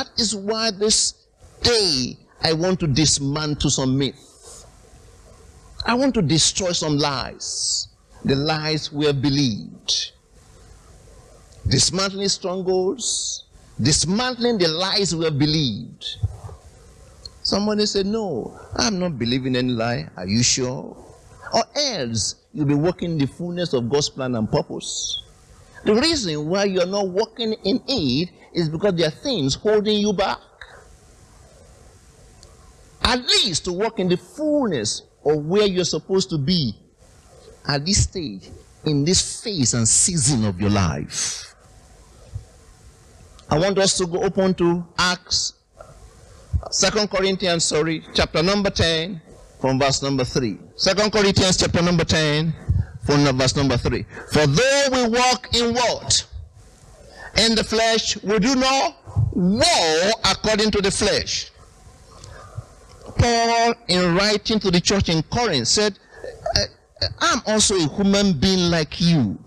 That is why this day I want to dismantle some myths. I want to destroy some lies. The lies we have believed. Dismantling strongholds, dismantling the lies we have believed. Somebody said, No, I'm not believing any lie. Are you sure? Or else you'll be walking in the fullness of God's plan and purpose. The reason why you're not walking in it is because there are things holding you back. At least to walk in the fullness of where you're supposed to be at this stage, in this phase and season of your life. I want us to go open to Acts, Second Corinthians, sorry, chapter number 10, from verse number 3. Second Corinthians, chapter number 10, from verse number 3. For though we walk in what? In the flesh, we do not war according to the flesh. Paul, in writing to the church in Corinth, said, I'm also a human being like you.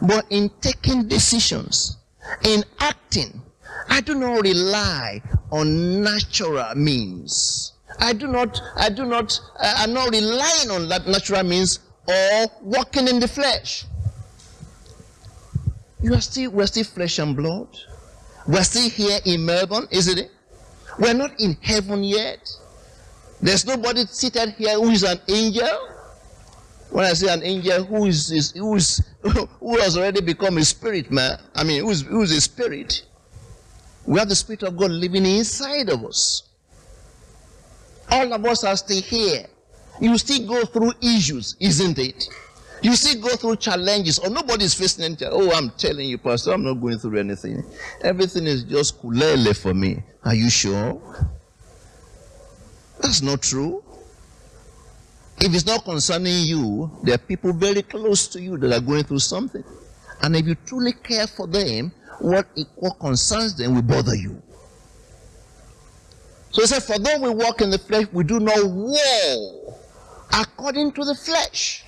But in taking decisions, in acting, I do not rely on natural means. I do not, I do not, I'm not relying on that natural means or walking in the flesh. You are still, we're still flesh and blood. We're still here in Melbourne, isn't it? We're not in heaven yet. There's nobody seated here who is an angel. When I say an angel, who is, is who is who has already become a spirit man? I mean, who is, who is a spirit? We have the spirit of God living inside of us. All of us are still here. You still go through issues, isn't it? You still go through challenges, or nobody's facing anything. Oh, I'm telling you, Pastor, I'm not going through anything. Everything is just kulele for me. Are you sure? That's not true. If it's not concerning you, there are people very close to you that are going through something. And if you truly care for them, what, what concerns them will bother you. So he said, For though we walk in the flesh, we do not war according to the flesh.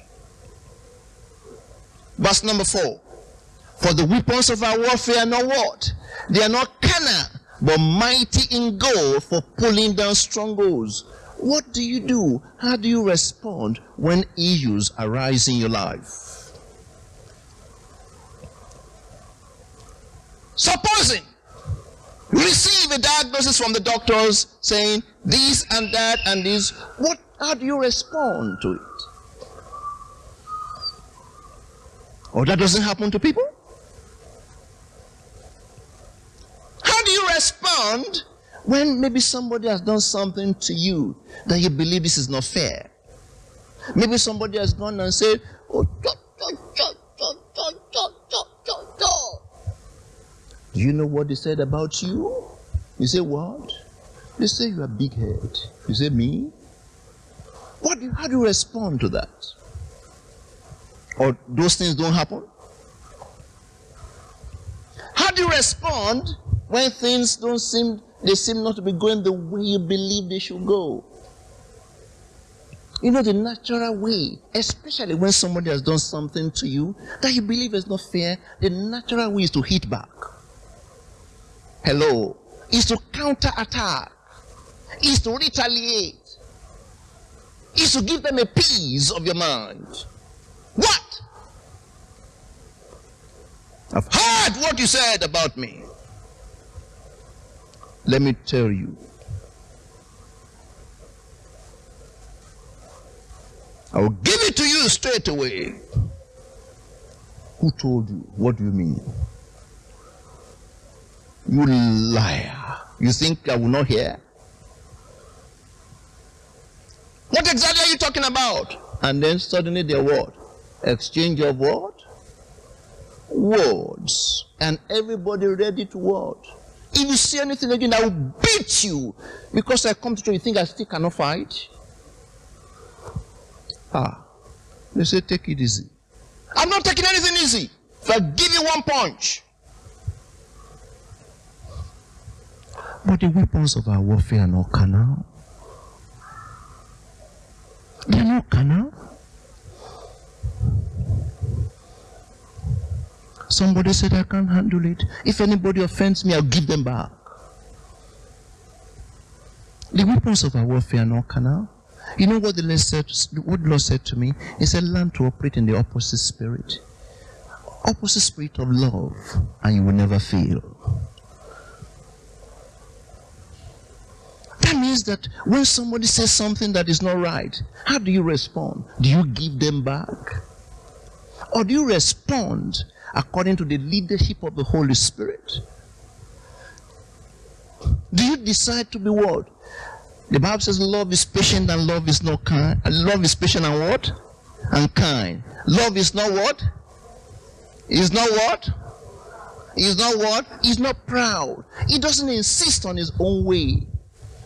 Verse number four. For the weapons of our warfare are not what? They are not carnal, but mighty in God for pulling down strongholds. What do you do? How do you respond when issues arise in your life? Supposing you receive a diagnosis from the doctors saying this and that and this, what how do you respond to it? Or that doesn't happen to people? How do you respond when maybe somebody has done something to you that you believe this is not fair? Maybe somebody has gone and said, oh, do you know what they said about you? You say, what? They say you are big head. You say, me? What how do you respond to that? Or those things don't happen? How do you respond when things don't seem, they seem not to be going the way you believe they should go? You know, the natural way, especially when somebody has done something to you that you believe is not fair, the natural way is to hit back. Hello. Is to counterattack. Is to retaliate. Is to give them a piece of your mind. What? I've heard what you said about me. Let me tell you. I will give it to you straight away. Who told you? What do you mean? You liar. You think I will not hear? What exactly are you talking about? And then suddenly there what? Exchange of what? Words. And everybody ready to what? If you see anything again, I will beat you. Because I come to you, you think I still cannot fight? Ah. They say, take it easy. I'm not taking anything easy. If I give you one punch, But the weapons of our warfare are not carnal. They are not carnal. Somebody said, I can't handle it. If anybody offends me, I'll give them back. The weapons of our warfare are not carnal. You know what the Lord said, what the Lord said to me? He said, learn to operate in the opposite spirit. Opposite spirit of love, and you will never fail. That means that when somebody says something that is not right, how do you respond? Do you give them back? Or do you respond according to the leadership of the Holy Spirit? Do you decide to be what? The Bible says love is patient and love is not kind. Love is patient and what? And kind. Love is not what? Is not what? Is not what? Is not proud. He doesn't insist on his own way.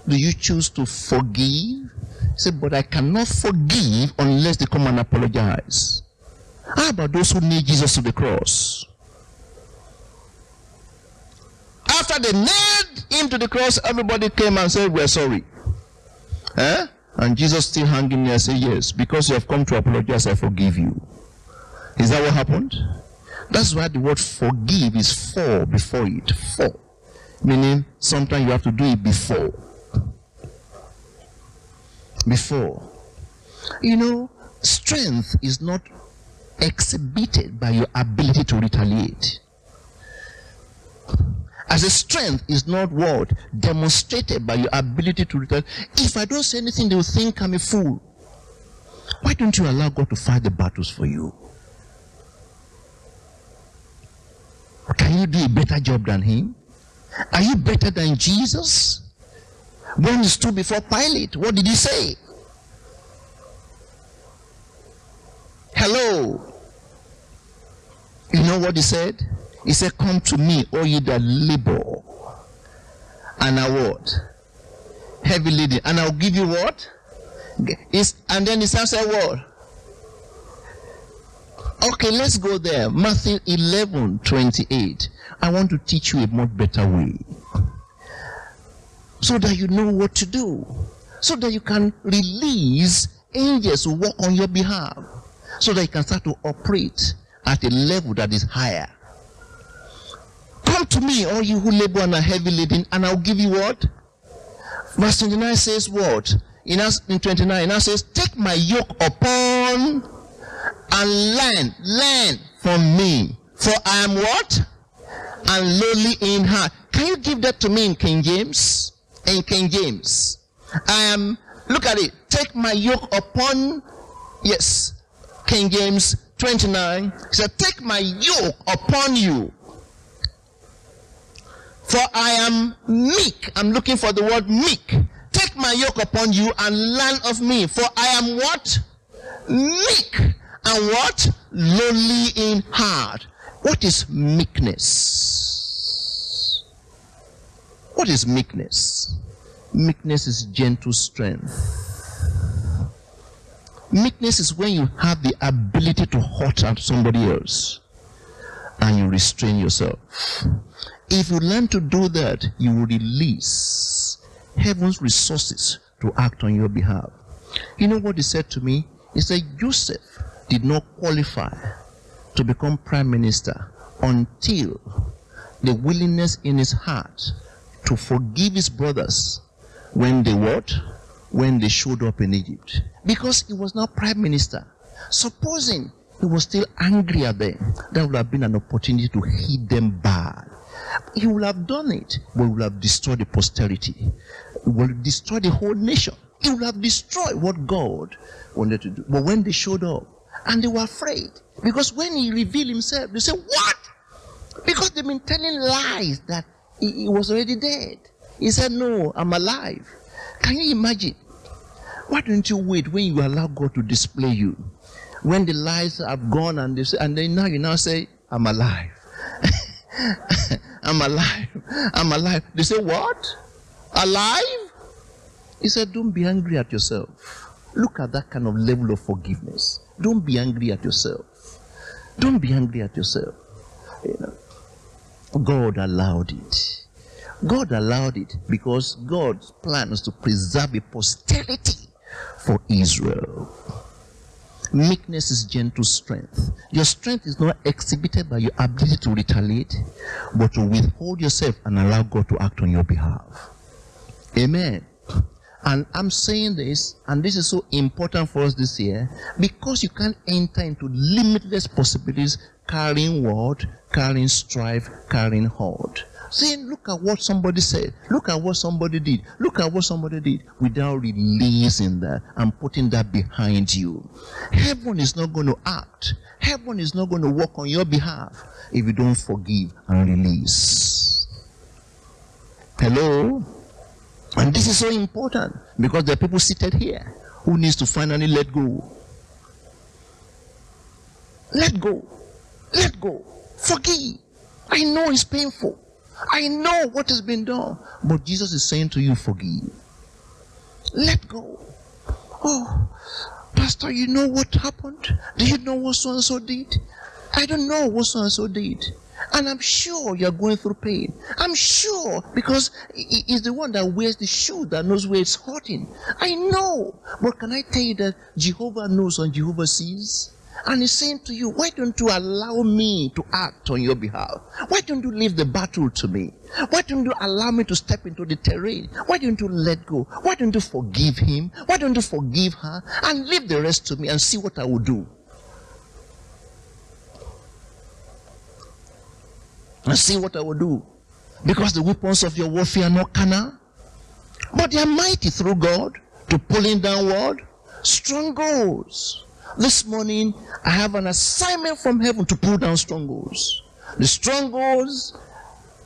Do you choose to forgive? He said, but I cannot forgive unless they come and apologize. How about those who need Jesus to the cross? After they nailed him to the cross, everybody came and said, We're sorry. Eh? And Jesus still hanging there said, Yes, because you have come to apologize, I forgive you. Is that what happened? That's why the word forgive is for before it. For. Meaning sometimes you have to do it before. Before. You know, strength is not exhibited by your ability to retaliate. As a strength is not what demonstrated by your ability to retaliate. If I don't say anything, they will think I'm a fool. Why don't you allow God to fight the battles for you? Can you do a better job than him? Are you better than Jesus? When he stood before Pilate, what did he say? Hello. You know what he said? He said, Come to me, all ye that labor and are what? Heavy laden. And I'll give you what? It's, and then he said, what? Okay, let's go there. Matthew 11, 28. I want to teach you a much better way. So that you know what to do. So that you can release angels who work on your behalf. So that you can start to operate at a level that is higher. Come to me, all you who labor and are heavy laden, and I'll give you what? Verse 29 says what? In, us, in 29, now says, Take my yoke upon and learn, learn from me. For I am what? And lowly in heart. Can you give that to me in King James? In King James. I am, look at it. Take my yoke upon, yes, King James 29. He said, Take my yoke upon you. For I am meek. I'm looking for the word meek. Take my yoke upon you and learn of me. For I am what? Meek. And what? Lowly in heart. What is meekness? What is meekness? Meekness is gentle strength. Meekness is when you have the ability to hurt at somebody else and you restrain yourself. If you learn to do that, you will release heaven's resources to act on your behalf. You know what he said to me? He said, Joseph did not qualify to become prime minister until the willingness in his heart to forgive his brothers when they what? When they showed up in Egypt. Because he was not prime minister. Supposing he was still angry at them, that would have been an opportunity to hit them bad. He would have done it, but would have destroyed the posterity. He would have destroyed the whole nation. He would have destroyed what God wanted to do. But when they showed up, and they were afraid, because when he revealed himself, they said, What? Because they've been telling lies that he, he was already dead. He said, No, I'm alive. Can you imagine? Why don't you wait when you allow God to display you? When the lies have gone and they say, and then now you now say, I'm alive. I'm alive. I'm alive. They say, What? Alive? He said, Don't be angry at yourself. Look at that kind of level of forgiveness. Don't be angry at yourself. Don't be angry at yourself. You know, God allowed it. God allowed it because God's plan is to preserve a posterity for Israel. Meekness is gentle strength. Your strength is not exhibited by your ability to retaliate, but to withhold yourself and allow God to act on your behalf. Amen. And I'm saying this, and this is so important for us this year, because you can't enter into limitless possibilities carrying what? Carrying strife, carrying hurt. Saying, look at what somebody said, look at what somebody did, look at what somebody did, without releasing that and putting that behind you. Heaven is not going to act. Heaven is not going to work on your behalf if you don't forgive and release. Hello? And this is so important because there are people seated here who needs to finally let go. Let go. Let go. Forgive. I know it's painful. I know what has been done. But Jesus is saying to you, forgive. Let go. Oh, Pastor, you know what happened? Do you know what so and so did? I don't know what so and so did. And I'm sure you're going through pain. I'm sure because he's the one that wears the shoe that knows where it's hurting. I know. But can I tell you that Jehovah knows and Jehovah sees? And he's saying to you, why don't you allow me to act on your behalf? Why don't you leave the battle to me? Why don't you allow me to step into the terrain? Why don't you let go? Why don't you forgive him? Why don't you forgive her? And leave the rest to me and see what I will do. And see what I will do. Because the weapons of your warfare are not carnal, but they are mighty through God to pulling downward strongholds. This morning, I have an assignment from heaven to pull down strongholds. The strongholds,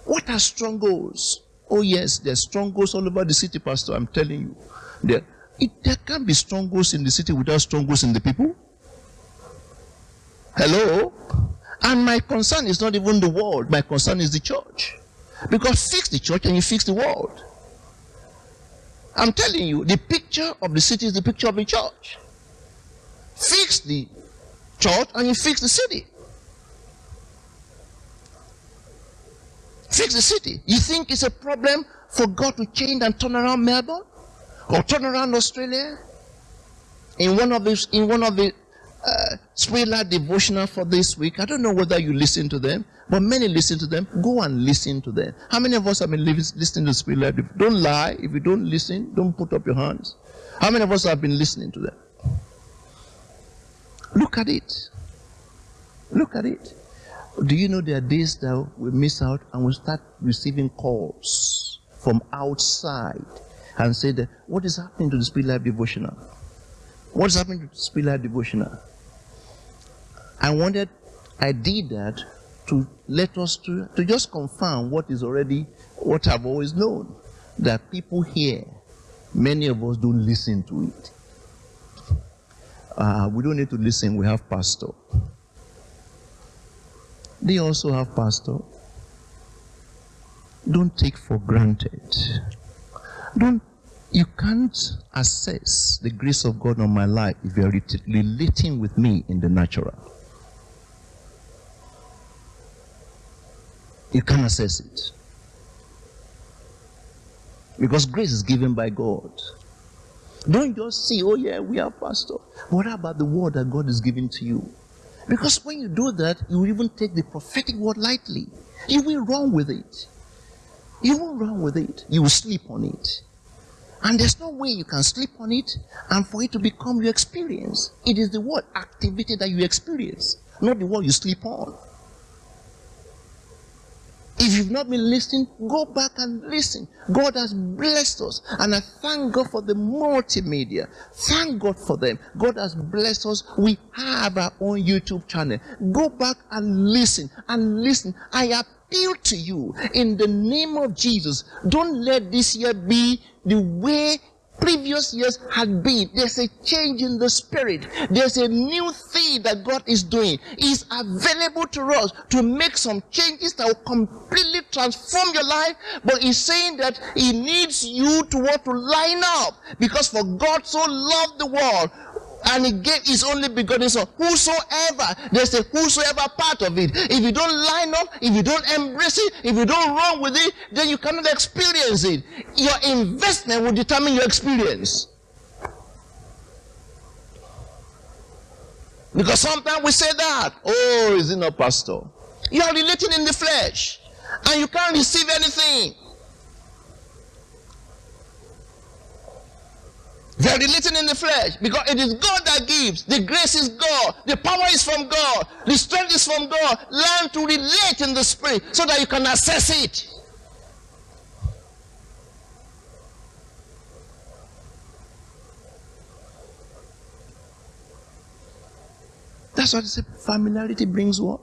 what are strongholds? Oh, yes, there are strongholds all over the city, Pastor. I'm telling you. There, it, there can't be strongholds in the city without strongholds in the people. Hello? And my concern is not even the world, my concern is the church. Because fix the church and you fix the world. I'm telling you, the picture of the city is the picture of the church. Fix the church and you fix the city. Fix the city. You think it's a problem for God to change and turn around Melbourne? Or turn around Australia? In one of the, in one of the uh, Spirit devotional for this week. I don't know whether you listen to them, but many listen to them. Go and listen to them. How many of us have been listening to Life? Don't lie. If you don't listen, don't put up your hands. How many of us have been listening to them? Look at it. Look at it. Do you know there are days that we miss out and we start receiving calls from outside and say that what is happening to the Spirit Life devotional? What is happening to the Spirit Life devotional? I wanted, I did that to let us to, to just confirm what is already, what I've always known. That people here, many of us don't listen to it. Uh, we don't need to listen, we have pastor. They also have pastor. Don't take for granted. Don't you can't assess the grace of God on my life if you're relating with me in the natural. You can't assess it. Because grace is given by God. Don't just see, oh yeah, we are pastor. What about the word that God is giving to you? Because when you do that, you will even take the prophetic word lightly. You will run with it. You won't run with it. You will sleep on it. And there's no way you can sleep on it and for it to become your experience. It is the word activity that you experience, not the word you sleep on. If you've not been listening, go back and listen. God has blessed us. And I thank God for the multimedia. Thank God for them. God has blessed us. We have our own YouTube channel. Go back and listen and listen. I appeal to you in the name of Jesus. Don't let this year be the way previous years had been. There's a change in the spirit. There's a new thing that God is doing. He's available to us to make some changes that will completely transform your life. But He's saying that He needs you to want to line up because for God so loved the world and he gave his only begotten son. Whosoever, there's a whosoever part of it. If you don't line up, if you don't embrace it, if you don't run with it, then you cannot experience it. Your investment will determine your experience. Because sometimes we say that, oh, is it not pastor? You are relating in the flesh and you can't receive anything. Very little in the flesh because it is God that gives. The grace is God. The power is from God. The strength is from God. Learn to relate in the spirit so that you can assess it. That's what I say. Familiarity brings what?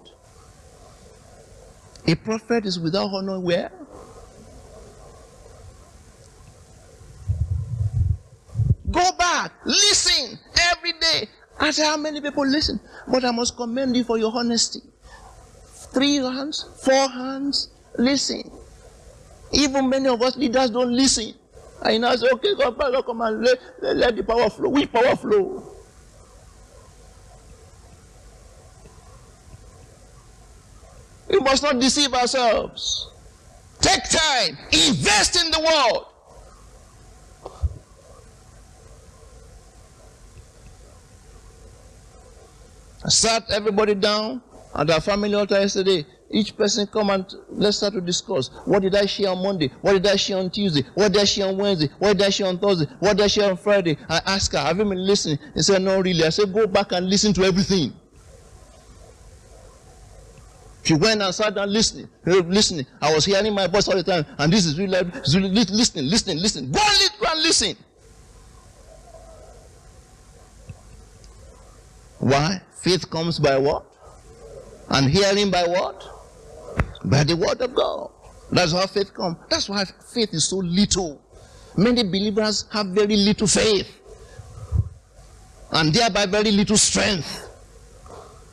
A prophet is without honor where? Back, listen every day. I say, how many people listen? But I must commend you for your honesty. Three hands, four hands, listen. Even many of us leaders don't listen. And I now say, okay, God, Father, come and let, let, let the power flow. We power flow? We must not deceive ourselves. Take time, invest in the world. Sat everybody down at our family altar yesterday. Each person come and let's start to discuss. What did I share on Monday? What did I share on Tuesday? What did I share on Wednesday? What did I share on Thursday? What did I share on Friday? I asked her, have you been listening? He said, no, really. I said, go back and listen to everything. She went and sat down listening, listening. I was hearing my voice all the time, and this is really, listening, listening, listening. Go and listen. Why? Faith comes by what? And hearing by what? By the word of God. That's how faith comes. That's why faith is so little. Many believers have very little faith. And thereby very little strength.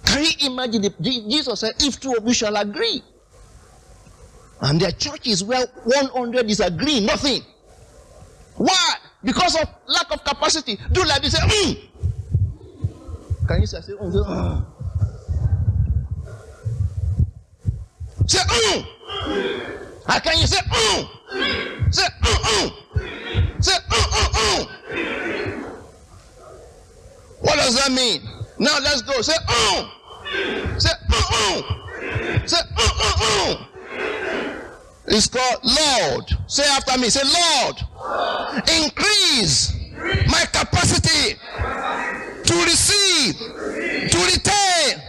Can you imagine? Jesus said, if two of you shall agree. And their churches where 100 disagree, nothing. Why? Because of lack of capacity. Do like this. Mm. Can you say, say, oh, say, oh. Say, oh. How can you say, oh? Say, oh, oh. Say, oh, oh, oh. What does that mean? Now let's go. Say, oh. Say, oh, oh. Say, oh, oh, oh. It's called Lord. Say after me. Say, Lord, increase my capacity to receive, to retain,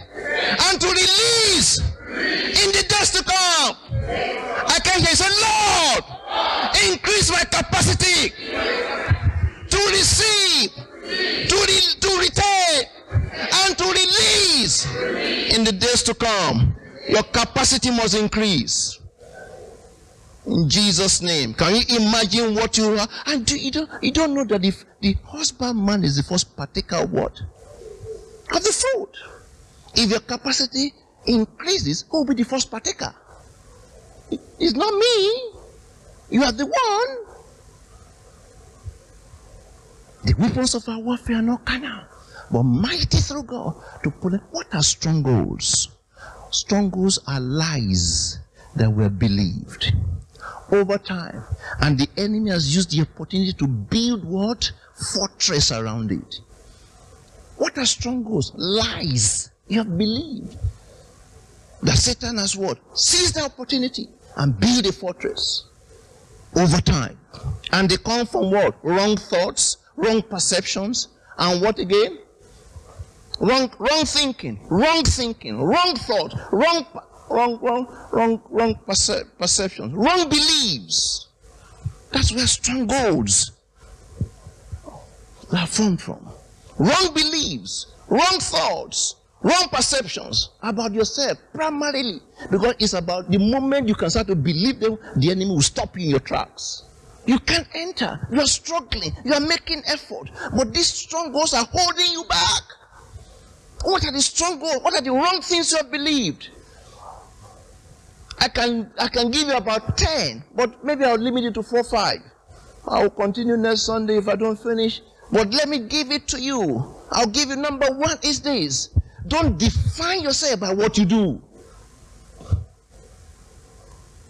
and to release in the days to come. I can say, Lord, increase my capacity to receive, to, re- to retain, and to release in the days to come. Your capacity must increase. In Jesus' name. Can you imagine what you are? And you, don't, you don't know that if the husbandman is the first partaker of what? Of the food. If your capacity increases, who will be the first partaker? It's not me. You are the one. The weapons of our warfare are not carnal, but mighty through God to pull it. What are strongholds? Strongholds are lies that were believed over time. And the enemy has used the opportunity to build what? Fortress around it. What are strongholds? Lies. You have believed. That Satan has what? Seized the opportunity and build a fortress over time. And they come from what? Wrong thoughts, wrong perceptions, and what again? Wrong, wrong thinking, wrong thinking, wrong thought, wrong wrong, wrong, wrong, wrong perce- perceptions, wrong beliefs. That's where strongholds are formed from. Wrong beliefs, wrong thoughts, wrong perceptions about yourself, primarily because it's about the moment you can start to believe them, the enemy will stop you in your tracks. You can't enter. You are struggling. You are making effort. But these strongholds are holding you back. What are the strongholds? What are the wrong things you have believed? I can I can give you about 10, but maybe I'll limit it to 4 5. I'll continue next Sunday if I don't finish. But let me give it to you. I'll give you number one is this. Don't define yourself by what you do.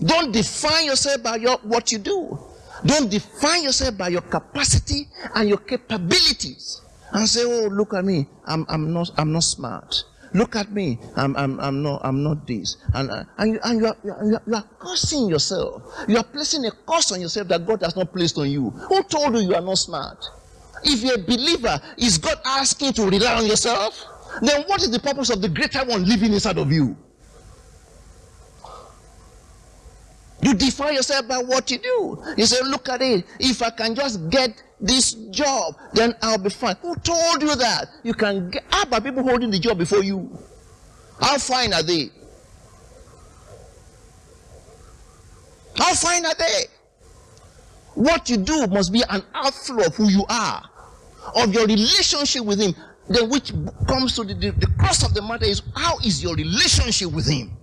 Don't define yourself by your, what you do. Don't define yourself by your capacity and your capabilities. And say, oh, look at me. I'm, I'm, not, I'm not smart. Look at me. I'm, I'm, I'm, not, I'm not this. And, uh, and, you, and you, are, you, are, you are cursing yourself. You are placing a curse on yourself that God has not placed on you. Who told you you are not smart? If you're a believer, is God asking to rely on yourself? Then what is the purpose of the greater one living inside of you? You define yourself by what you do. You say, look at it. If I can just get this job, then I'll be fine. Who told you that? You can get, how about people holding the job before you? How fine are they? How fine are they? What you do must be an outflow of who you are, of your relationship with Him. Then, which comes to the, the, the crux of the matter is how is your relationship with Him?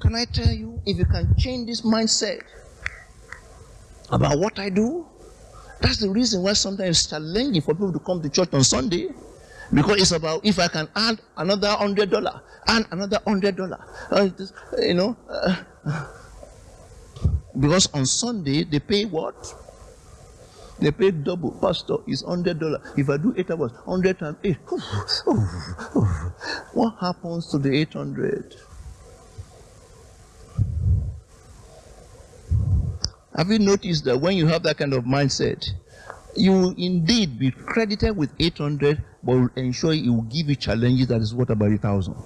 Can I tell you, if you can change this mindset about what I do, that's the reason why sometimes it's challenging for people to come to church on Sunday. Because it's about if I can add another hundred dollar, and another hundred dollar, uh, you know. Uh, because on Sunday they pay what? They pay double. Pastor is hundred dollar. If I do eight hours, hundred times eight. What happens to the eight hundred? Have you noticed that when you have that kind of mindset, you will indeed be credited with 800, but will ensure it will give you challenges that is worth about a thousand.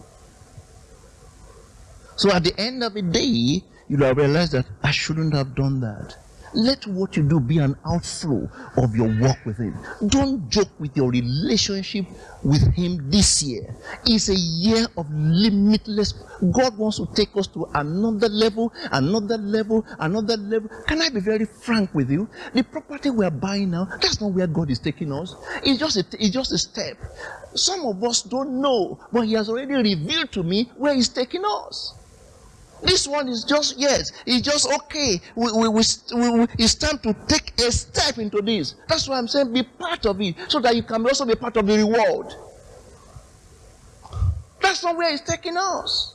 So at the end of the day, you'll have realized that I shouldn't have done that. Let what you do be an outflow of your work with Him. Don't joke with your relationship with Him this year. It's a year of limitless. God wants to take us to another level, another level, another level. Can I be very frank with you? The property we are buying now, that's not where God is taking us. It's just a, it's just a step. Some of us don't know, but He has already revealed to me where He's taking us. This one is just, yes, it's just okay. We, we, we, we, it's time to take a step into this. That's why I'm saying be part of it so that you can also be part of the reward. That's not where He's taking us.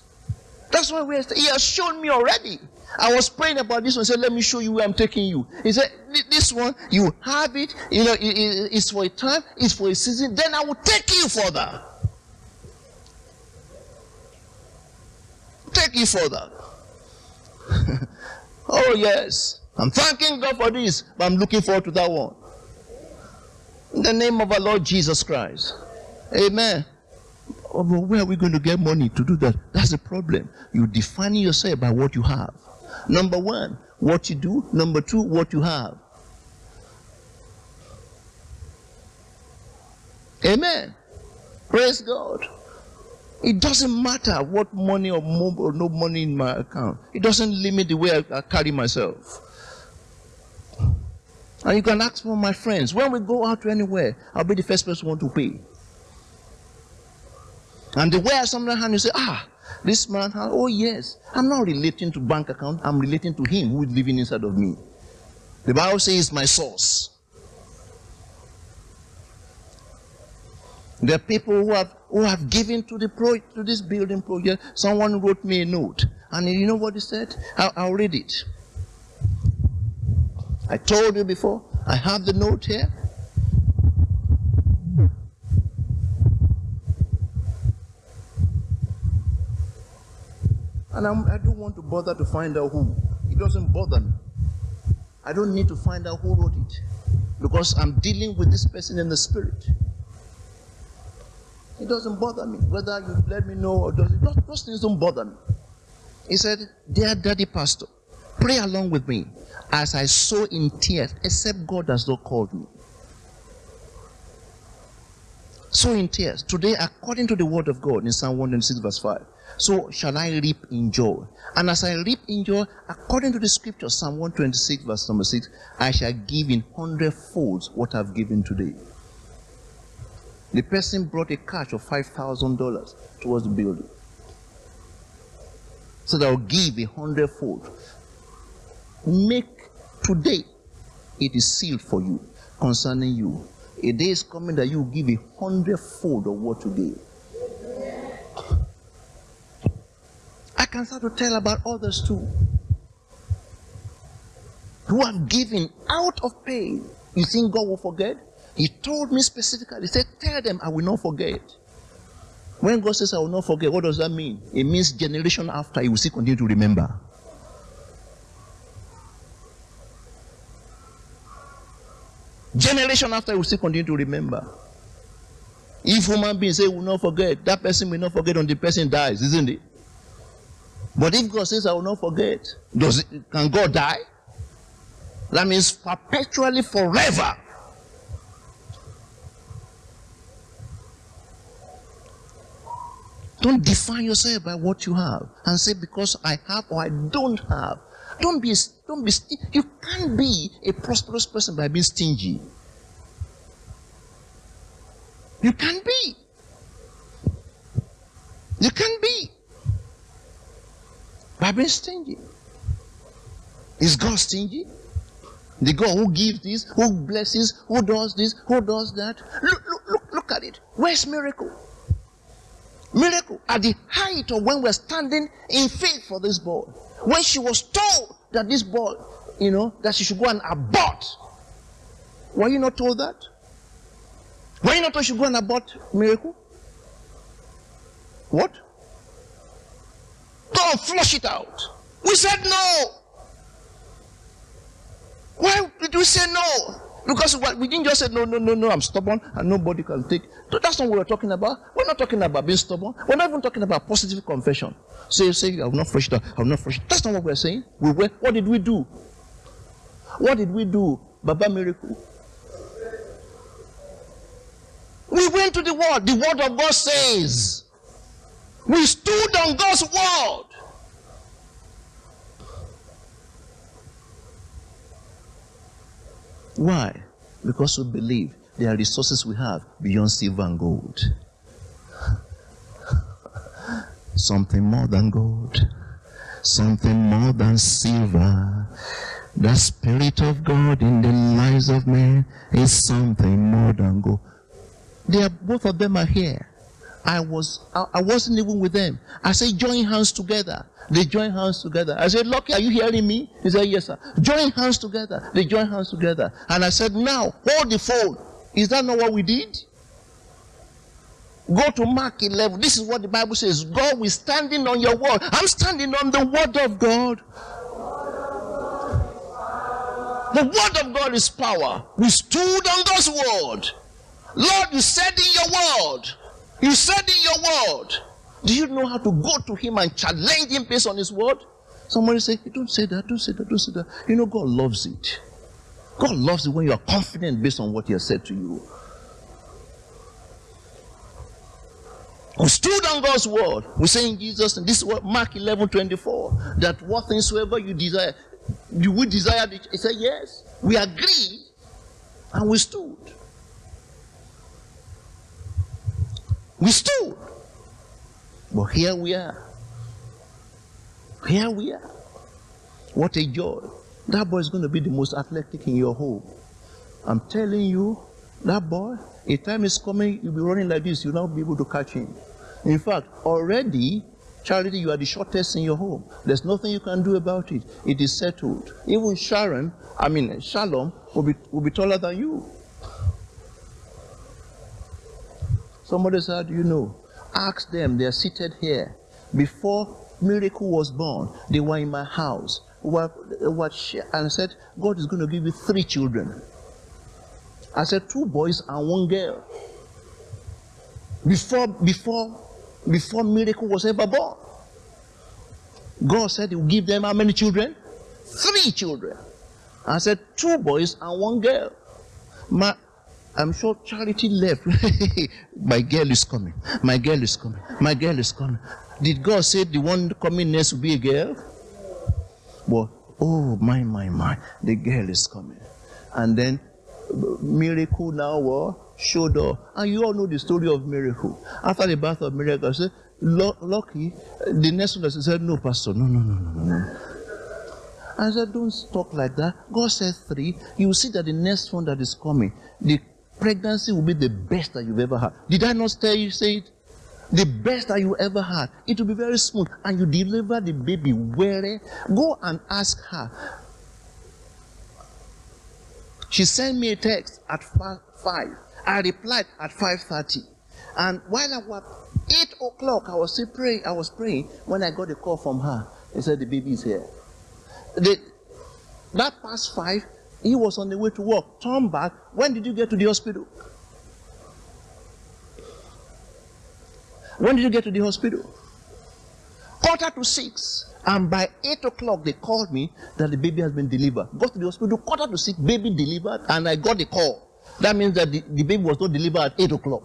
That's why He has shown me already. I was praying about this one. Said, "Let me show you where I'm taking you." He said, "This one, you have it. You know, it's for a time. It's for a season. Then I will take you further." Take you for that. oh, yes. I'm thanking God for this, but I'm looking forward to that one. In the name of our Lord Jesus Christ. Amen. Oh, but where are we going to get money to do that? That's the problem. You define yourself by what you have. Number one, what you do. Number two, what you have. Amen. Praise God. It doesn't matter what money or, or no money in my account. It doesn't limit the way I, I carry myself. And you can ask for my friends. When we go out to anywhere, I'll be the first person want to pay. And the way I sometimes hand you say, ah, this man, oh yes, I'm not relating to bank account. I'm relating to him who is living inside of me. The Bible says my source. There are people who have who have given to the pro, to this building project. Someone wrote me a note, and you know what he said? I'll, I'll read it. I told you before. I have the note here. And I'm, I do not want to bother to find out who. It doesn't bother me. I don't need to find out who wrote it because I'm dealing with this person in the spirit. It doesn't bother me whether you let me know or does it. Those, things don't bother me. He said, Dear Daddy Pastor, pray along with me as I sow in tears, except God has not called me. Sow in tears. Today, according to the word of God in Psalm 106, verse 5, so shall I reap in joy. And as I reap in joy, according to the scripture, Psalm 126, verse number 6, I shall give in hundredfolds what I've given today. The person brought a cash of $5,000 towards the building. So that will give a hundredfold. Make today, it is sealed for you concerning you. A day is coming that you give a hundredfold of what you gave. I can start to tell about others too who have given out of pain. You think God will forget? He told me specifically, he said, Tell them I will not forget. When God says I will not forget, what does that mean? It means generation after, He will still continue to remember. Generation after you will still continue to remember. If human beings say we will not forget, that person will not forget until the person dies, isn't it? But if God says I will not forget, does it, can God die? That means perpetually forever. Don't define yourself by what you have and say because I have or I don't have. Don't be don't be you can't be a prosperous person by being stingy. You can't be. You can't be by being stingy. Is God stingy? The God who gives this, who blesses, who does this, who does that. Look, look, look, look at it. Where's miracle? Miracle at the height of when we're standing in faith for this boy. When she was told that this boy, you know, that she should go and abort. Were you not told that? Were you not told she should go and abort miracle? What? Go flush it out. We said no. Why did we say no? Because we didn't just say, no, no, no, no, I'm stubborn and nobody can take. That's not what we're talking about. We're not talking about being stubborn. We're not even talking about positive confession. Say, I will not fresh it I will not fresh. That's not what we're saying. We were, what did we do? What did we do? Baba miracle. We went to the word. The word of God says. We stood on God's word. Why? Because we believe there are resources we have beyond silver and gold. something more than gold, something more than silver. The Spirit of God in the lives of men is something more than gold. They are, both of them are here. I was I, I, wasn't even with them. I said, join hands together. They join hands together. I said, Lucky, are you hearing me? He said, Yes, sir. Join hands together. They join hands together. And I said, Now hold the phone. Is that not what we did? Go to Mark 11. This is what the Bible says. God is standing on your word. I'm standing on the word of God. The word of God is power. We stood on God's word. Lord, you said in your word you said in your word. Do you know how to go to him and challenge him based on his word? Somebody say, don't say that, don't say that, don't say that. You know, God loves it. God loves it when you are confident based on what he has said to you. We stood on God's word. We say in Jesus, and this is what Mark 11 24, that what things soever you desire, you would desire. He said, Yes. We agreed and we stood. We stood. But here we are. Here we are. What a joy. That boy is going to be the most athletic in your home. I'm telling you, that boy, a time is coming, you'll be running like this, you'll not be able to catch him. In fact, already, Charity, you are the shortest in your home. There's nothing you can do about it. It is settled. Even Sharon, I mean, Shalom, will be, will be taller than you. Somebody said, you know, ask them, they're seated here. Before miracle was born, they were in my house. And I said, God is going to give you three children. I said, two boys and one girl. Before, before, before miracle was ever born. God said he will give them how many children? Three children. I said, two boys and one girl. My, I'm sure Charity left. My girl is coming. My girl is coming. My girl is coming. Did God say the one coming next will be a girl? Well, oh my my my, the girl is coming. And then miracle now well, showed up. And you all know the story of miracle. After the birth of miracle, said, Lucky, the next one said, No, Pastor, no, no, no, no, no. I said, Don't talk like that. God said three. You see that the next one that is coming, the pregnancy will be the best that you've ever had. Did I not tell you, say it? The best that you ever had. It will be very smooth. And you deliver the baby well. Go and ask her. She sent me a text at 5. I replied at 5.30. And while I was 8 o'clock, I was still praying. I was praying when I got a call from her. They said the baby is here. The, that past 5, He was on the way to work. Turn back. When did you get to the hospital? When did you get to the hospital? Quarter to six. And by eight o'clock, they called me that the baby has been delivered. Got to the hospital, quarter to six, baby delivered, and I got the call. That means that the, the baby was not delivered at eight o'clock.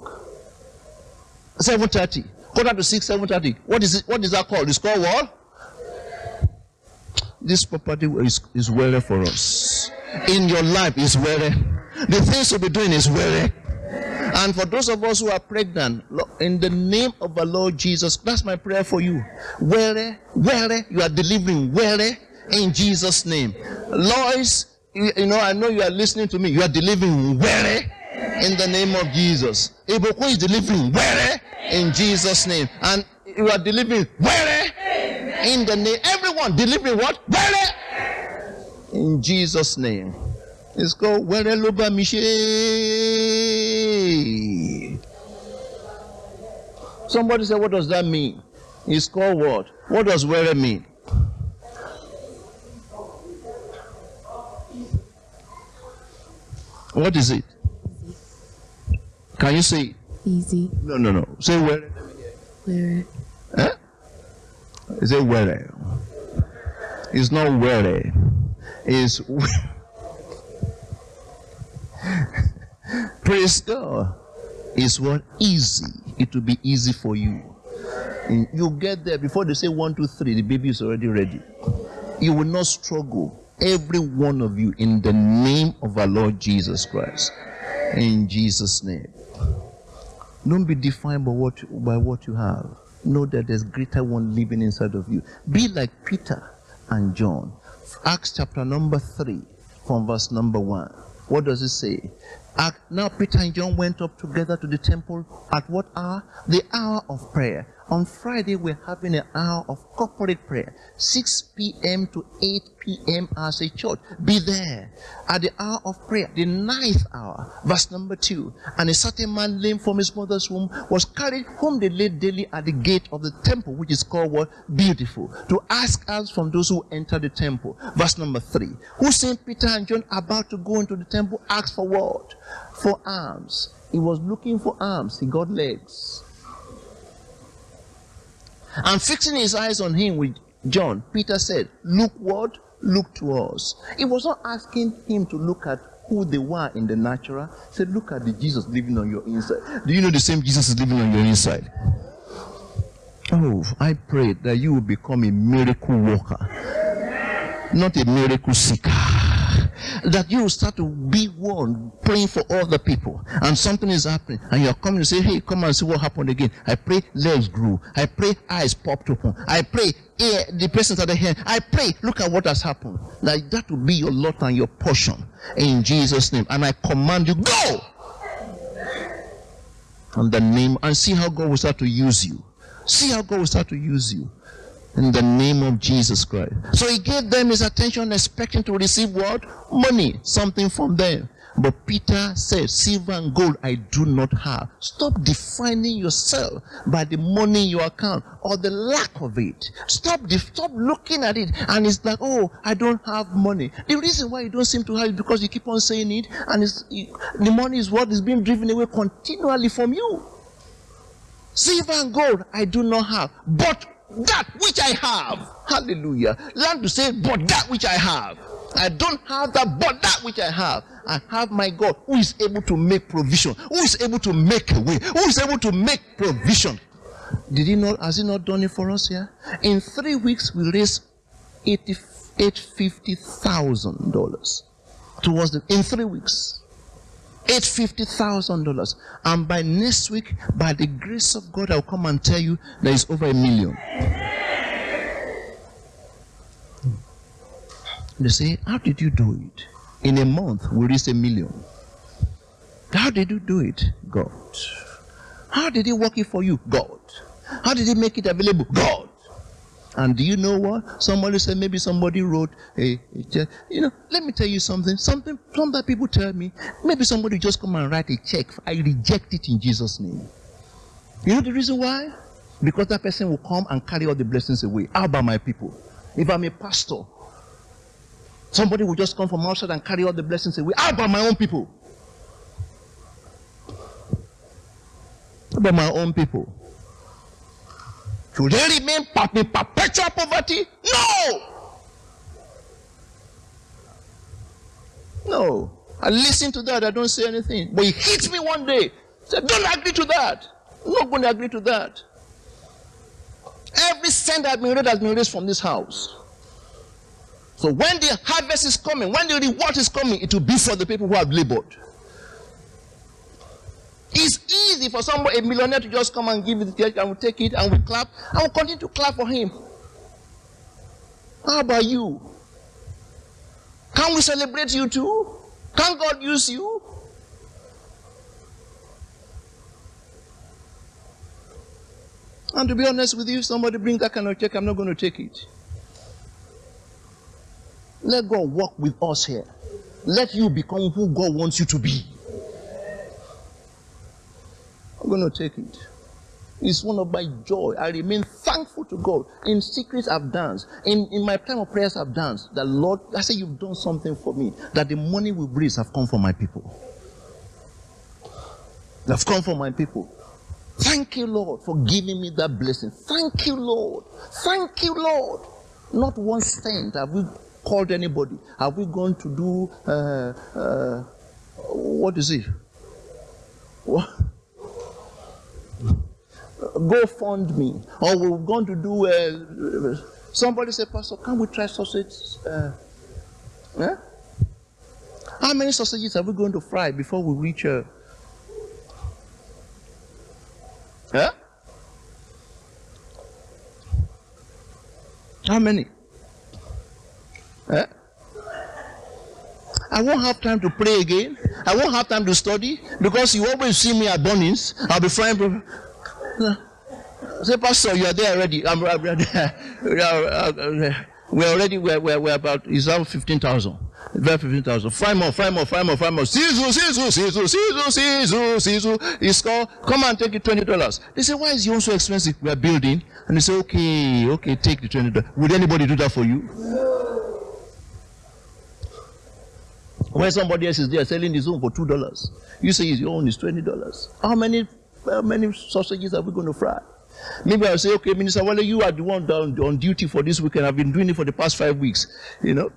7.30. Quarter to six, 7.30. What is it? What is that called? It's called what? This property is, is well for us. In your life is well. The things you'll be doing is well. And for those of us who are pregnant, in the name of the Lord Jesus, that's my prayer for you. Where, where you are delivering, where in Jesus' name. Lois, you, know, I know you are listening to me. You are delivering where in the name of Jesus. Iboko is delivering where in Jesus' name. And you are delivering where in the name. Everyone deliver what? Where in Jesus' name. It's called Where Loba Somebody said, What does that mean? It's called what? What does Where mean? What is it? Can you say? Easy. No, no, no. Say where. Where? Eh? Is it where? It's not where. It's. Praise God. It's what easy. It will be easy for you. You get there before they say one, two, three, the baby is already ready. You will not struggle. Every one of you in the name of our Lord Jesus Christ. In Jesus' name. Don't be defined by what by what you have. Know that there's greater one living inside of you. Be like Peter and John. Acts chapter number three, from verse number one. What does it say? Now Peter and John went up together to the temple at what hour? The hour of prayer. On Friday, we're having an hour of corporate prayer, 6 p.m. to 8 p.m. as a church. Be there at the hour of prayer, the ninth hour, verse number 2. And a certain man lame from his mother's womb was carried whom they laid daily at the gate of the temple, which is called what? Beautiful, to ask us from those who enter the temple. Verse number 3. Who sent Peter and John about to go into the temple, asked for what? For arms. He was looking for arms. He got legs. And fixing his eyes on him with John, Peter said, Look what? Look to us. He was not asking him to look at who they were in the natural. He said, Look at the Jesus living on your inside. Do you know the same Jesus is living on your inside? Oh, I pray that you will become a miracle worker, not a miracle seeker that you start to be one praying for other people. And something is happening and you're coming to say hey come and see what happened again. I pray legs grew. I pray eyes popped open. I pray ear, the person at the hand i pray look at what has happened. Like that will be your lot and your portion. In jesus name. And i command you go! In the name and see how god will start to use you. See how god will start to use you in the name of Jesus Christ. So he gave them his attention, expecting to receive what? Money, something from them. But Peter said, Silver and gold I do not have. Stop defining yourself by the money in your account or the lack of it. Stop, stop looking at it and it's like, oh, I don't have money. The reason why you don't seem to have it because you keep on saying it and it's, the money is what is being driven away continually from you. Silver and gold I do not have, but that which I have. Hallelujah. Learn to say, but that which I have. I don't have that, but that which I have. I have my God who is able to make provision, who is able to make a way, who is able to make provision. Did he not, has he not done it for us here? In three weeks, we raised $850,000 towards the, in three weeks. $850,000. And by next week, by the grace of God, I'll come and tell you there is over a million. Hmm. They say, How did you do it? In a month, we reached a million. How did you do it? God. How did He work it for you? God. How did He make it available? God. And do you know what? Somebody said maybe somebody wrote a, a you know, let me tell you something. Something some that people tell me, maybe somebody just come and write a check. I reject it in Jesus' name. You know the reason why? Because that person will come and carry all the blessings away. How about my people? If I'm a pastor, Somebody will just come from outside and carry all the blessings away. How about my own people? How about my own people? They remain in perpetual poverty? No! No. I listen to that, I don't say anything. But he hits me one day. Said, don't agree to that. I'm not going to agree to that. Every cent that has been raised has been raised from this house. So when the harvest is coming, when the reward is coming, it will be for the people who have labored. It's easy for somebody, a millionaire, to just come and give to the church and we take it and we clap and we continue to clap for him. How about you? Can we celebrate you too? Can God use you? And to be honest with you, if somebody brings that kind of check, I'm not going to take it. Let God work with us here. Let you become who God wants you to be. I'm going to take it. It's one of my joy. I remain thankful to God. In secret, I've danced. In, in my time of prayers, I've danced. The Lord, I say, you've done something for me. That the money we raise have come for my people. They've come for my people. Thank you, Lord, for giving me that blessing. Thank you, Lord. Thank you, Lord. Not one cent have we called anybody. Have we gone to do, uh, uh, what is it? What? Go fund me. Or we're going to do, uh, somebody said, Pastor, can we try sausage? Uh, yeah? How many sausages are we going to fry before we reach uh, Huh? How many? Huh? I won't have time to pray again. I won't have time to study because you always see me at Bunnings. I'll be frying. Say, Pastor, you are there already. I'm, I'm, we're uh, uh, already, we're, we're, we're about, it's around 15,000. Verse 15,000. Five more, five more, five more, five more. Sisu, Sisu, Sisu, Sisu, Sisu, Sisu. It's called, come and take it $20. They say, why is yours so expensive? We're building. And they say, okay, okay, take the $20. Would anybody do that for you? When somebody else is there selling his own for $2, you say his own is $20. How many, how many sausages are we going to fry? Maybe I'll say, okay, Minister Wale, you are the one down on duty for this weekend. I've been doing it for the past five weeks. You know?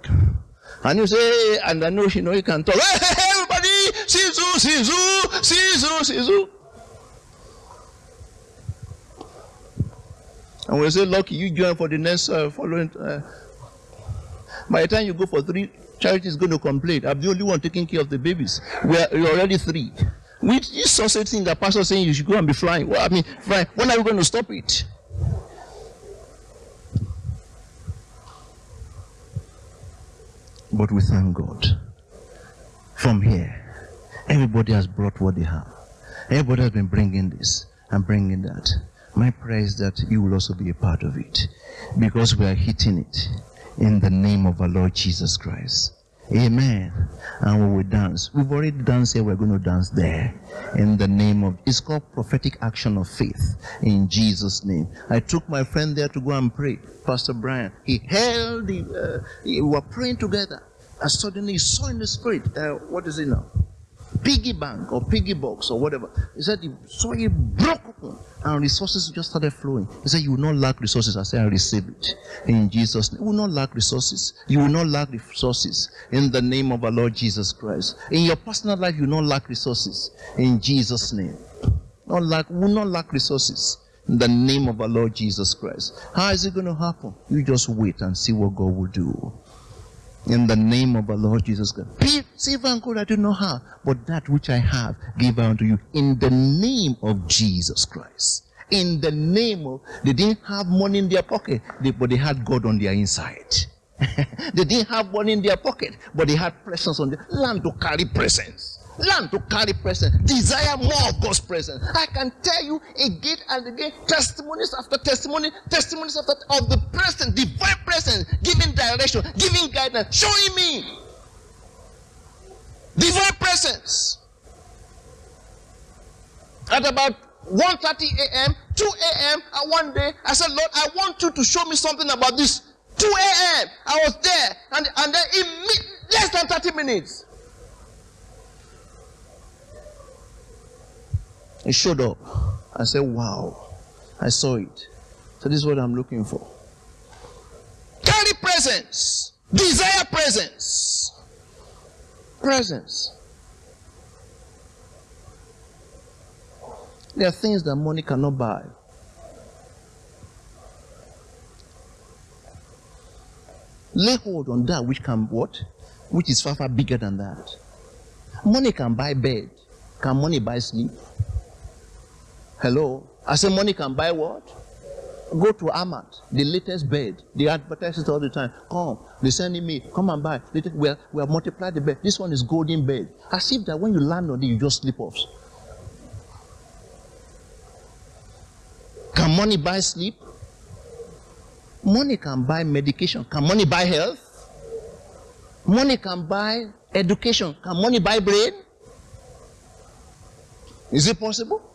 And you say, and I know you know you can talk. Hey, everybody, Sisu, Sisu, Sisu, Sisu. And we say, lucky you join for the next uh, following. Uh, by the time you go for three, charity is going to complain. I'm the only one taking care of the babies. We're, we're already three. With this sausage thing, the pastor saying you should go and be flying. Well, I mean. When are we going to stop it? But we thank God. From here, everybody has brought what they have. Everybody has been bringing this and bringing that. My prayer is that you will also be a part of it because we are hitting it in the name of our Lord Jesus Christ. Amen. And we will dance. We've already danced here. We're going to dance there. In the name of, it's called prophetic action of faith. In Jesus' name. I took my friend there to go and pray. Pastor Brian. He held the, uh, we were praying together. And suddenly he saw in the spirit, uh, what is it now? Piggy bank or piggy box or whatever. He said he saw it broke open and resources just started flowing. He said, You will not lack resources. I said, I receive it. In Jesus' name. You will not lack resources. You will not lack resources in the name of our Lord Jesus Christ. In your personal life, you will not lack resources. In Jesus' name. Not lack, will not lack resources. In the name of our Lord Jesus Christ. How is it going to happen? You just wait and see what God will do in the name of our Lord Jesus Christ. Silver and I do not have, but that which I have give unto you in the name of Jesus Christ. In the name of, they didn't have money in their pocket, but they had God on their inside. they didn't have money in their pocket, but they had presence on their land to carry presence. Learn to carry presence. Desire more of God's presence. I can tell you again and again, testimonies after testimony, testimonies after of the presence, direction, giving guidance, showing me divine presence. At about 1.30 a.m., 2 a.m., and one day, I said, Lord, I want you to show me something about this 2 a.m. I was there, and, and then in less than 30 minutes, he showed up. I said, Wow, I saw it. So, this is what I'm looking for. Carry presence, desire presence. Presence. There are things that money cannot buy. Lay hold on that which can what? Which is far, far bigger than that. Money can buy bed. Can money buy sleep? Hello? I say money can buy what? Go to Amart, the latest bed. They advertise it all the time. Come, they sending me, come and buy. We have, we have multiplied the bed. This one is golden bed. As if that when you land on it, you just sleep off. Can money buy sleep? Money can buy medication. Can money buy health? Money can buy education. Can money buy brain? Is it possible?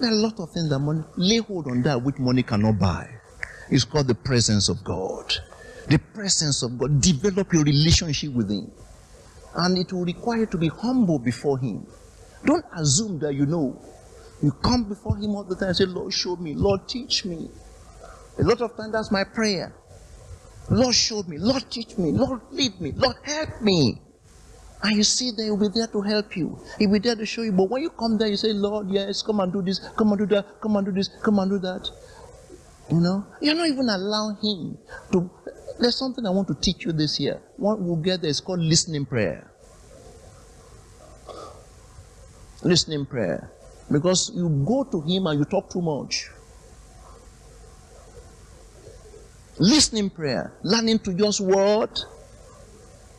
There are a lot of things that money lay hold on that which money cannot buy. It's called the presence of God. The presence of God. Develop your relationship with Him. And it will require you to be humble before Him. Don't assume that you know. You come before Him all the time and say, Lord, show me. Lord, teach me. A lot of times that's my prayer. Lord, show me. Lord, teach me. Lord, lead me. Lord, help me. And you see that he'll be there to help you. He'll be there to show you. But when you come there, you say, Lord, yes, come and do this, come and do that, come and do this, come and do that. You know? You're not even allowing him to. There's something I want to teach you this year. What we'll get there is called listening prayer. Listening prayer. Because you go to him and you talk too much. Listening prayer. Learning to just what?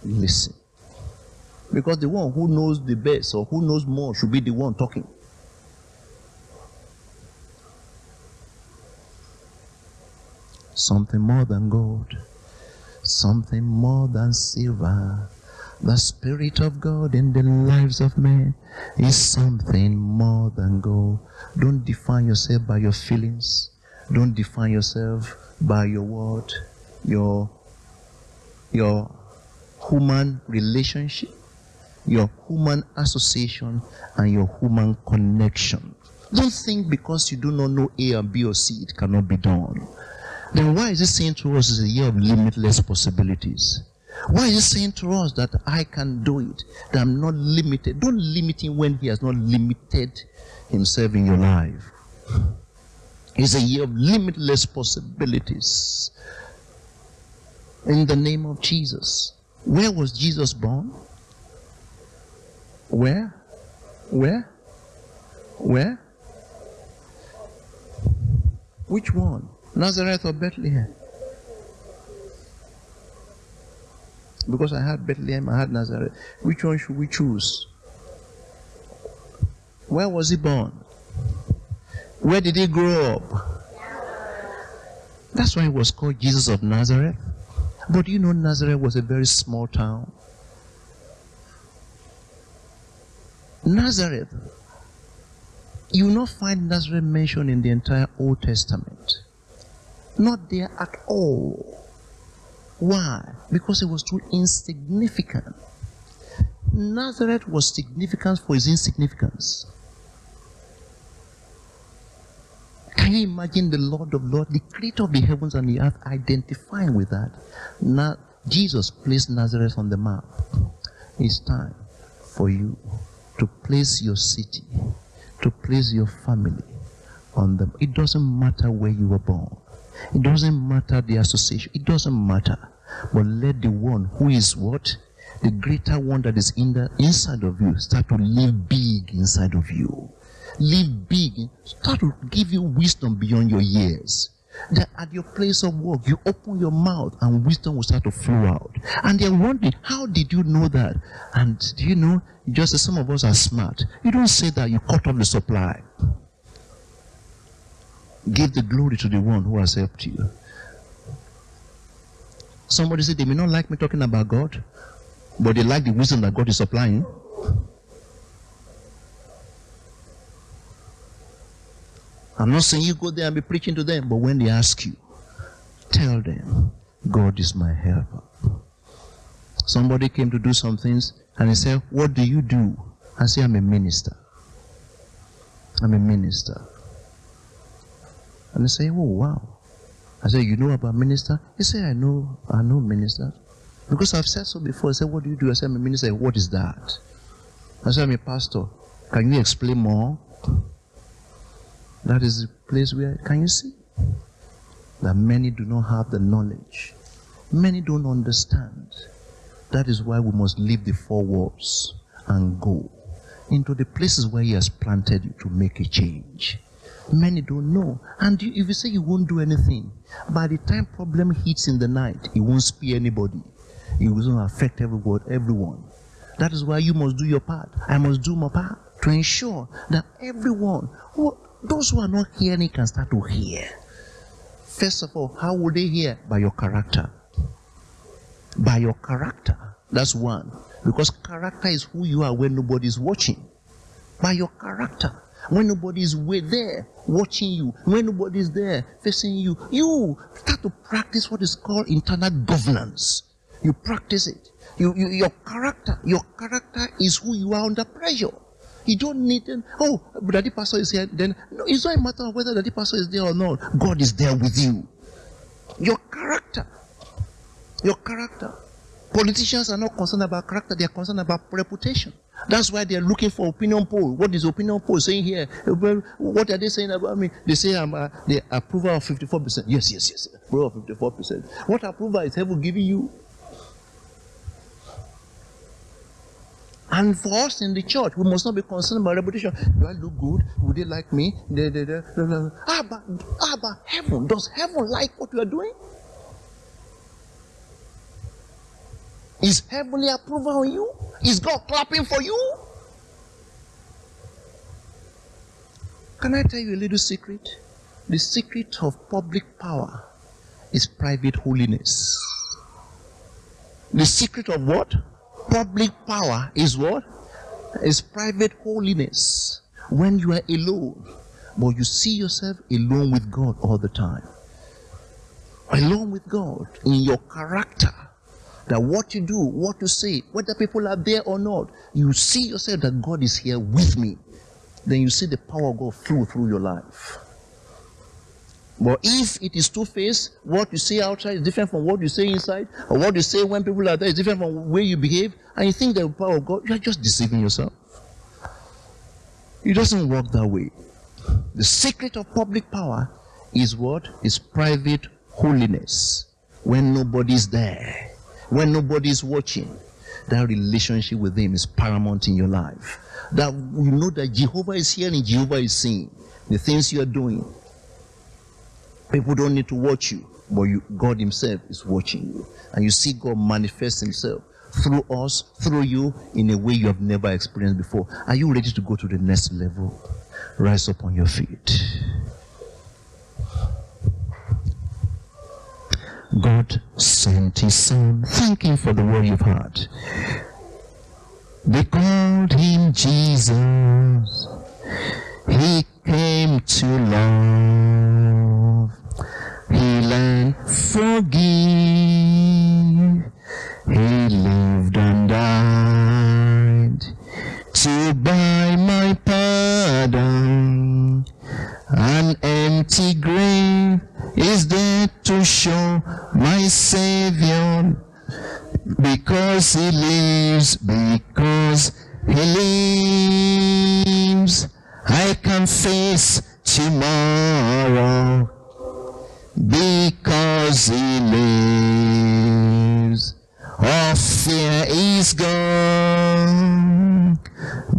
Listen. Because the one who knows the best or who knows more should be the one talking. Something more than gold, something more than silver. The Spirit of God in the lives of men is something more than gold. Don't define yourself by your feelings. Don't define yourself by your word, your your human relationship, your human association, and your human connection. Don't think because you do not know A or B or C, it cannot be done. Then why is it saying to us it's a year of limitless possibilities? Why is he saying to us that I can do it? That I'm not limited. Don't limit him when he has not limited himself in your life. It's a year of limitless possibilities. In the name of Jesus. Where was Jesus born? Where? Where? Where? Which one? Nazareth or Bethlehem? Because I had Bethlehem, I had Nazareth. Which one should we choose? Where was he born? Where did he grow up? That's why he was called Jesus of Nazareth. But you know, Nazareth was a very small town. Nazareth, you will not find Nazareth mentioned in the entire Old Testament. Not there at all. Why? Because it was too insignificant. Nazareth was significant for its insignificance. Can you imagine the Lord of Lords, the creator of the heavens and the earth, identifying with that? Now, Jesus placed Nazareth on the map. It's time for you to place your city, to place your family on them. It doesn't matter where you were born. It doesn't matter the association. It doesn't matter. But let the one who is what? The greater one that is in the inside of you start to live big inside of you. Live big. Start to give you wisdom beyond your years. That at your place of work, you open your mouth and wisdom will start to flow out. And they're wondering, how did you know that? And do you know, just as some of us are smart, you don't say that you cut off the supply. Give the glory to the one who has helped you. Somebody said they may not like me talking about God, but they like the wisdom that God is supplying. I'm not saying you go there and be preaching to them, but when they ask you, Tell them, God is my helper. Somebody came to do some things and he said, What do you do? I say, I'm a minister. I'm a minister. And they say, Oh wow. I said, You know about minister? He said, I know, I know minister. Because I've said so before. I said, What do you do? I said, I'm a minister. What is that? I said, I'm a pastor. Can you explain more? That is the place where can you see? That many do not have the knowledge. Many don't understand. That is why we must leave the four walls and go into the places where He has planted you to make a change. Many don't know. And if you say you won't do anything, by the time problem hits in the night, it won't spare anybody. It will affect everyone. everyone. That is why you must do your part. I must do my part to ensure that everyone, who, those who are not hearing, can start to hear. First of all, how will they hear? By your character. By your character. That's one. Because character is who you are when nobody is watching. By your character. When nobody is there watching you, when nobody is there facing you, you start to practice what is called internal governance. You practice it. You, you, your character, your character is who you are under pressure. You don't need them. Oh, Daddy Pastor is here. Then no, it's not a matter of whether Daddy Pastor is there or not. God is there with you. Your character. Your character. Politicians are not concerned about character, they are concerned about reputation. That's why they are looking for opinion poll. What is opinion poll saying here? What are they saying about me? They say I'm uh, the approval of 54%. Yes, yes, yes. Approval of 54%. What approval is heaven giving you? And for us in the church, we must not be concerned about reputation. Do I look good? Would they like me? Ah, but, ah, but heaven, does heaven like what you are doing? Is heavenly approval on you? Is God clapping for you? Can I tell you a little secret? The secret of public power is private holiness. The secret of what? Public power is what? Is private holiness. When you are alone, but you see yourself alone with God all the time. Alone with God in your character that what you do, what you say, whether people are there or not, you see yourself that God is here with me. Then you see the power of God flow through your life. But if it is two-faced, what you say outside is different from what you say inside, or what you say when people are there is different from the way you behave, and you think the power of God, you are just deceiving yourself. It doesn't work that way. The secret of public power is what? Is private holiness. When nobody's there when nobody's watching, that relationship with Him is paramount in your life. That you know that Jehovah is hearing, Jehovah is seeing the things you are doing. People don't need to watch you, but you, God Himself is watching you. And you see God manifest Himself through us, through you, in a way you have never experienced before. Are you ready to go to the next level? Rise up on your feet. God sent his son. Thank him for the word you've heard. They called him Jesus. He to love, heal and forgive. He lived and died to buy my pardon. An empty grave is there to show my Savior because he lives, because he lives. I can face tomorrow because he lives. All fear is gone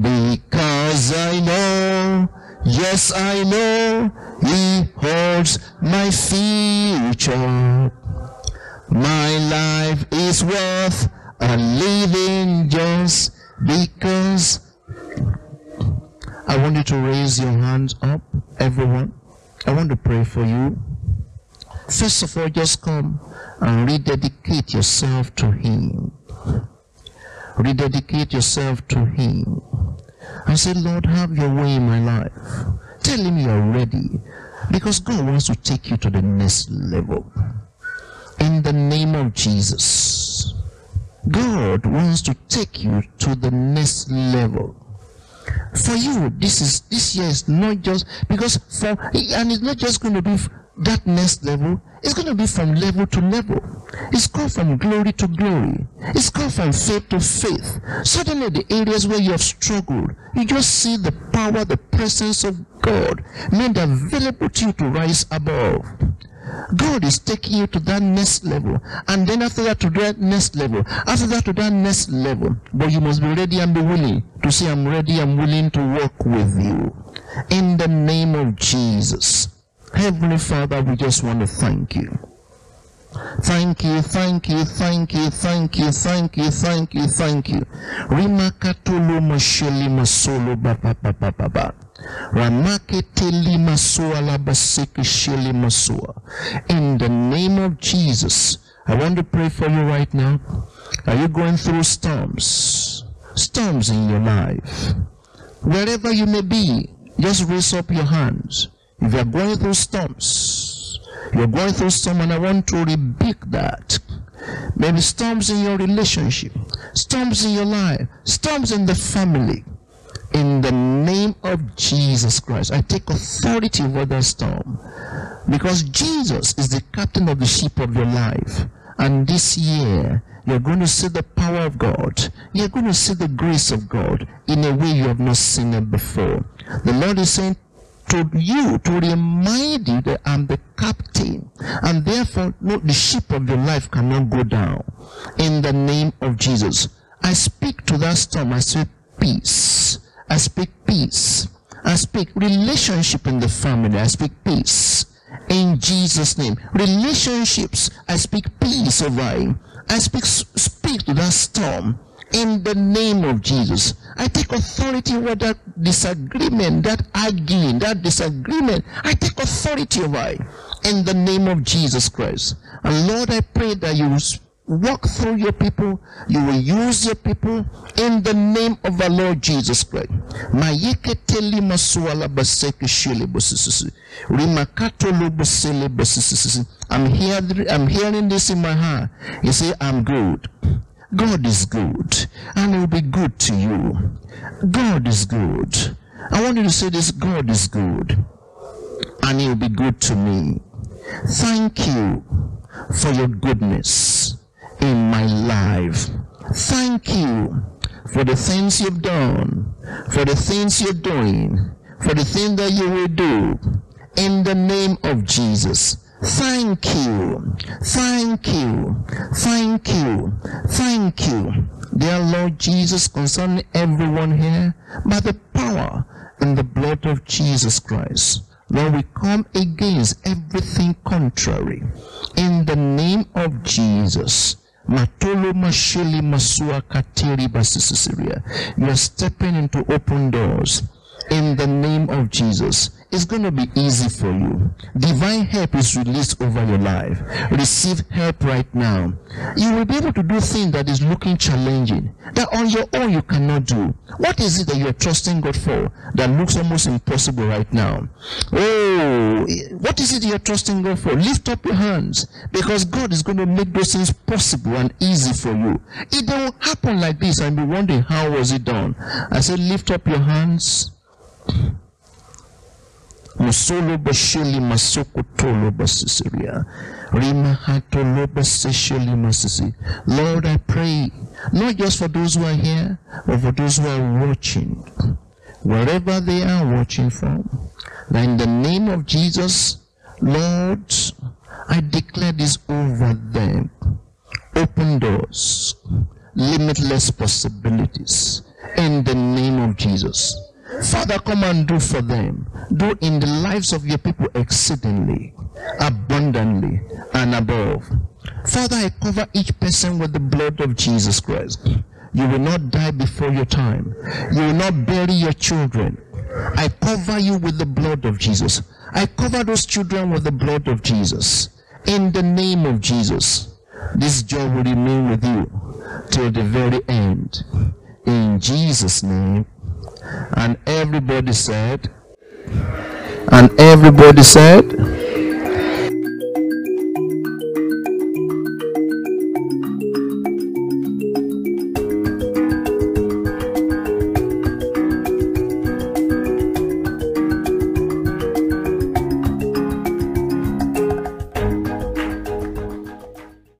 because I know Yes, I know He holds my future. My life is worth a living just because. I want you to raise your hands up, everyone. I want to pray for you. First of all, just come and rededicate yourself to Him. Rededicate yourself to Him. I said, Lord, have your way in my life. Tell him you're ready. Because God wants to take you to the next level. In the name of Jesus. God wants to take you to the next level. For you, this is this year is not just because for and it's not just going to be that next level. It's going to be from level to level. It's called from glory to glory. It's called from faith to faith. Suddenly, the areas where you have struggled, you just see the power, the presence of God made available to you to rise above. God is taking you to that next level. And then after that to that next level. After that to that next level. But you must be ready and be willing to say, I'm ready, I'm willing to work with you. In the name of Jesus. Heavenly Father, we just want to thank you. Thank you, thank you, thank you, thank you, thank you, thank you, thank you. Rimakatulu masheli masolo ba ba ba ba ba ba. In the name of Jesus, I want to pray for you right now. Are you going through storms? Storms in your life. Wherever you may be, just raise up your hands. If you are going through storms, you're going through storm and I want to rebuke that. Maybe storms in your relationship, storms in your life, storms in the family. In the name of Jesus Christ, I take authority over that storm. Because Jesus is the captain of the ship of your life. And this year, you're going to see the power of God. You're going to see the grace of God in a way you have not seen it before. The Lord is saying, to you to remind you that I'm the captain and therefore no, the ship of your life cannot go down in the name of Jesus. I speak to that storm. I say peace. I speak peace. I speak relationship in the family. I speak peace in Jesus name. Relationships. I speak peace over you. I speak speak to that storm in the name of Jesus. I take authority over that disagreement, that arguing, that disagreement. I take authority over it in the name of Jesus Christ. And Lord, I pray that you walk through your people, you will use your people in the name of our Lord Jesus Christ. I'm hearing, I'm hearing this in my heart. You say, I'm good. God is good and it will be good to you. God is good. I want you to say this God is good and he will be good to me. Thank you for your goodness in my life. Thank you for the things you've done, for the things you're doing, for the thing that you will do in the name of Jesus. Thank you. Thank you. Thank you. Thank you. Dear Lord Jesus, concerning everyone here, by the power and the blood of Jesus Christ, Lord, we come against everything contrary. In the name of Jesus. You are stepping into open doors in the name of Jesus. It's going to be easy for you. Divine help is released over your life. Receive help right now. You will be able to do things that is looking challenging, that on your own you cannot do. What is it that you're trusting God for that looks almost impossible right now? Oh, what is it you're trusting God for? Lift up your hands because God is going to make those things possible and easy for you. It don't happen like this and be wondering how was it done. I said, lift up your hands. Musolo bashili masoko tolo basisiria. Rima hatolo basishili masisi. Lord, I pray, not just for those who are here, but for those who are watching, wherever they are watching from, that in the name of Jesus, Lord, I declare this over them. Open doors, limitless possibilities, in the name of Jesus. Father, come and do for them. Do in the lives of your people exceedingly, abundantly, and above. Father, I cover each person with the blood of Jesus Christ. You will not die before your time. You will not bury your children. I cover you with the blood of Jesus. I cover those children with the blood of Jesus. In the name of Jesus, this joy will remain with you till the very end. In Jesus' name. And everybody said, and everybody said,